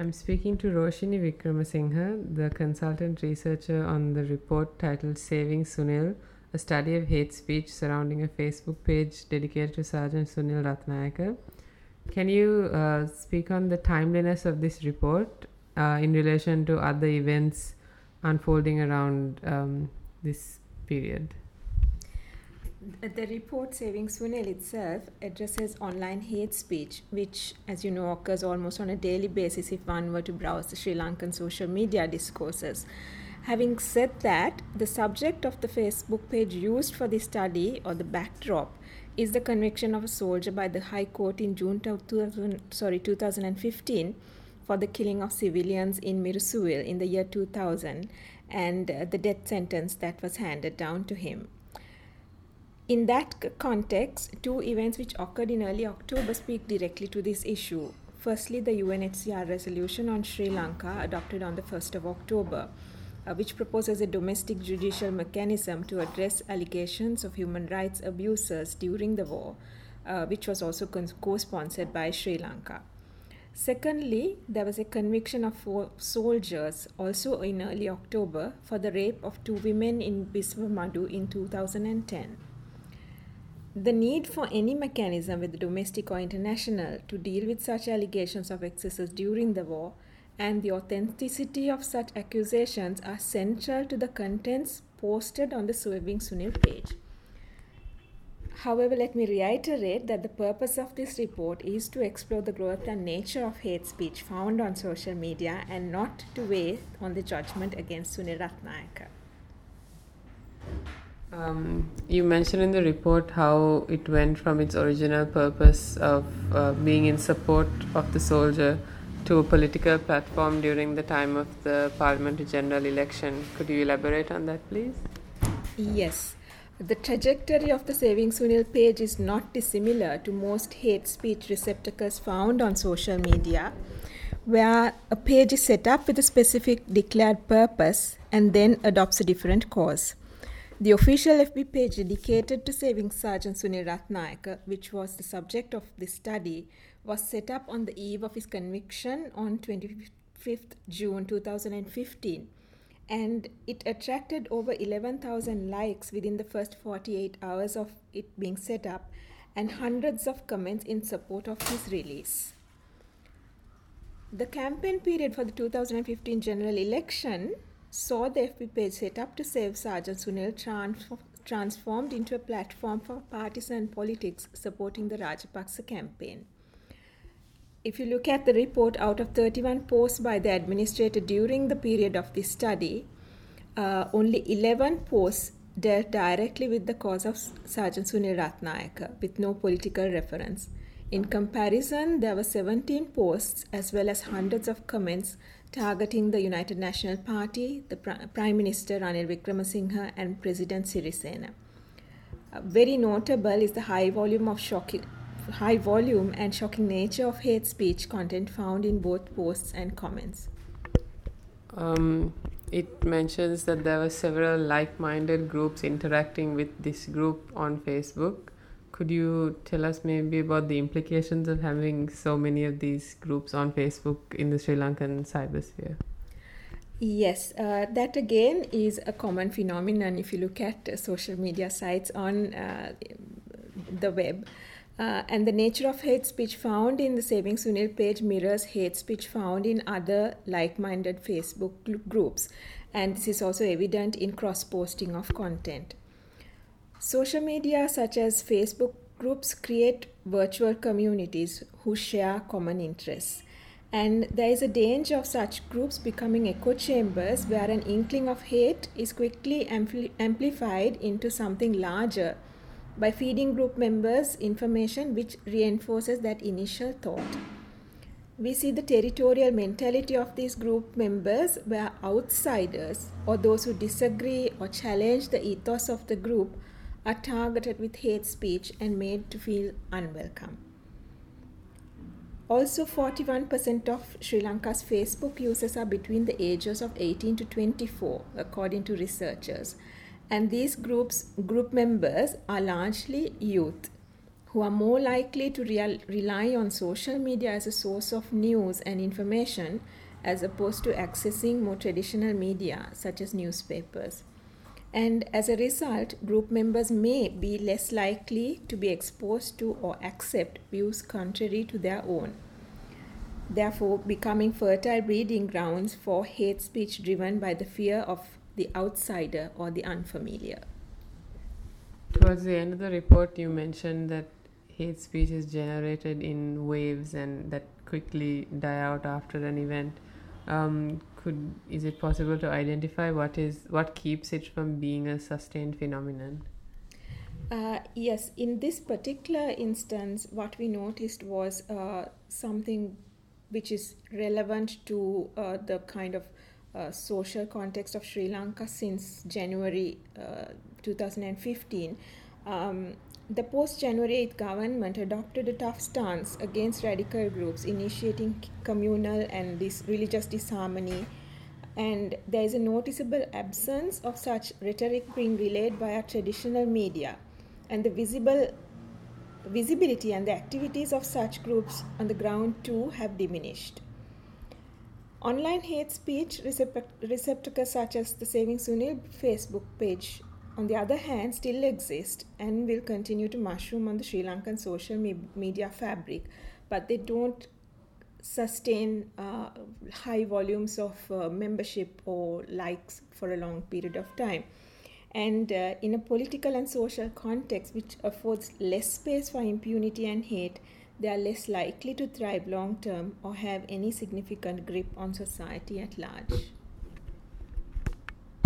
I'm speaking to Roshini Wickremesinghe, the consultant researcher on the report titled Saving Sunil, a study of hate speech surrounding a Facebook page dedicated to Sergeant Sunil Ratnayake. Can you uh, speak on the timeliness of this report uh, in relation to other events unfolding around um, this period? The report Saving Sunil itself addresses online hate speech, which, as you know, occurs almost on a daily basis if one were to browse the Sri Lankan social media discourses. Having said that, the subject of the Facebook page used for the study or the backdrop is the conviction of a soldier by the High Court in June 2000, sorry, 2015 for the killing of civilians in Mirusuvil in the year 2000 and uh, the death sentence that was handed down to him. In that context, two events which occurred in early October speak directly to this issue. Firstly, the UNHCR resolution on Sri Lanka, adopted on the 1st of October, uh, which proposes a domestic judicial mechanism to address allegations of human rights abuses during the war, uh, which was also co sponsored by Sri Lanka. Secondly, there was a conviction of four soldiers, also in early October, for the rape of two women in Vishwamadu in 2010. The need for any mechanism, whether domestic or international, to deal with such allegations of excesses during the war and the authenticity of such accusations are central to the contents posted on the Saving Sunil page. However, let me reiterate that the purpose of this report is to explore the growth and nature of hate speech found on social media and not to weigh on the judgment against Sunil Ratnayake. Um, you mentioned in the report how it went from its original purpose of uh, being in support of the soldier to a political platform during the time of the parliamentary general election. Could you elaborate on that, please? Yes. The trajectory of the Saving Sunil page is not dissimilar to most hate speech receptacles found on social media, where a page is set up with a specific declared purpose and then adopts a different cause. The official FB page dedicated to saving Sergeant Sunil Ratnayake, which was the subject of this study, was set up on the eve of his conviction on 25th June 2015 and it attracted over 11,000 likes within the first 48 hours of it being set up and hundreds of comments in support of his release. The campaign period for the 2015 general election saw the FB page set up to save Sergeant Sunil transformed into a platform for partisan politics supporting the Rajapaksa campaign. If you look at the report, out of 31 posts by the administrator during the period of this study, uh, only 11 posts dealt directly with the cause of Sergeant Sunil Ratnayake with no political reference. In comparison, there were 17 posts as well as hundreds of comments targeting the United National Party, the Prime Minister Ranil Wickremesinghe, and President Sirisena. Uh, very notable is the high volume of shocking, high volume and shocking nature of hate speech content found in both posts and comments. Um, it mentions that there were several like-minded groups interacting with this group on Facebook. Could you tell us maybe about the implications of having so many of these groups on Facebook in the Sri Lankan cybersphere? Yes, uh, that again is a common phenomenon if you look at uh, social media sites on uh, the web. Uh, and the nature of hate speech found in the Saving Sunil page mirrors hate speech found in other like minded Facebook groups. And this is also evident in cross posting of content. Social media, such as Facebook groups, create virtual communities who share common interests. And there is a danger of such groups becoming echo chambers where an inkling of hate is quickly ampli- amplified into something larger by feeding group members information which reinforces that initial thought. We see the territorial mentality of these group members where outsiders or those who disagree or challenge the ethos of the group are targeted with hate speech and made to feel unwelcome. Also, 41% of Sri Lanka's Facebook users are between the ages of 18 to 24, according to researchers. And these groups, group members are largely youth who are more likely to rely on social media as a source of news and information as opposed to accessing more traditional media such as newspapers. And as a result, group members may be less likely to be exposed to or accept views contrary to their own, therefore, becoming fertile breeding grounds for hate speech driven by the fear of the outsider or the unfamiliar. Towards the end of the report, you mentioned that hate speech is generated in waves and that quickly die out after an event. Um, could is it possible to identify what is what keeps it from being a sustained phenomenon? Uh, yes, in this particular instance, what we noticed was uh, something which is relevant to uh, the kind of uh, social context of Sri Lanka since January uh, 2015. Um, the post January 8th government adopted a tough stance against radical groups, initiating communal and this religious disharmony. And there is a noticeable absence of such rhetoric being relayed via traditional media. And the visible visibility and the activities of such groups on the ground too have diminished. Online hate speech receptacles such as the Saving Sunil Facebook page on the other hand, still exist and will continue to mushroom on the Sri Lankan social me- media fabric, but they don't sustain uh, high volumes of uh, membership or likes for a long period of time. And uh, in a political and social context which affords less space for impunity and hate, they are less likely to thrive long term or have any significant grip on society at large.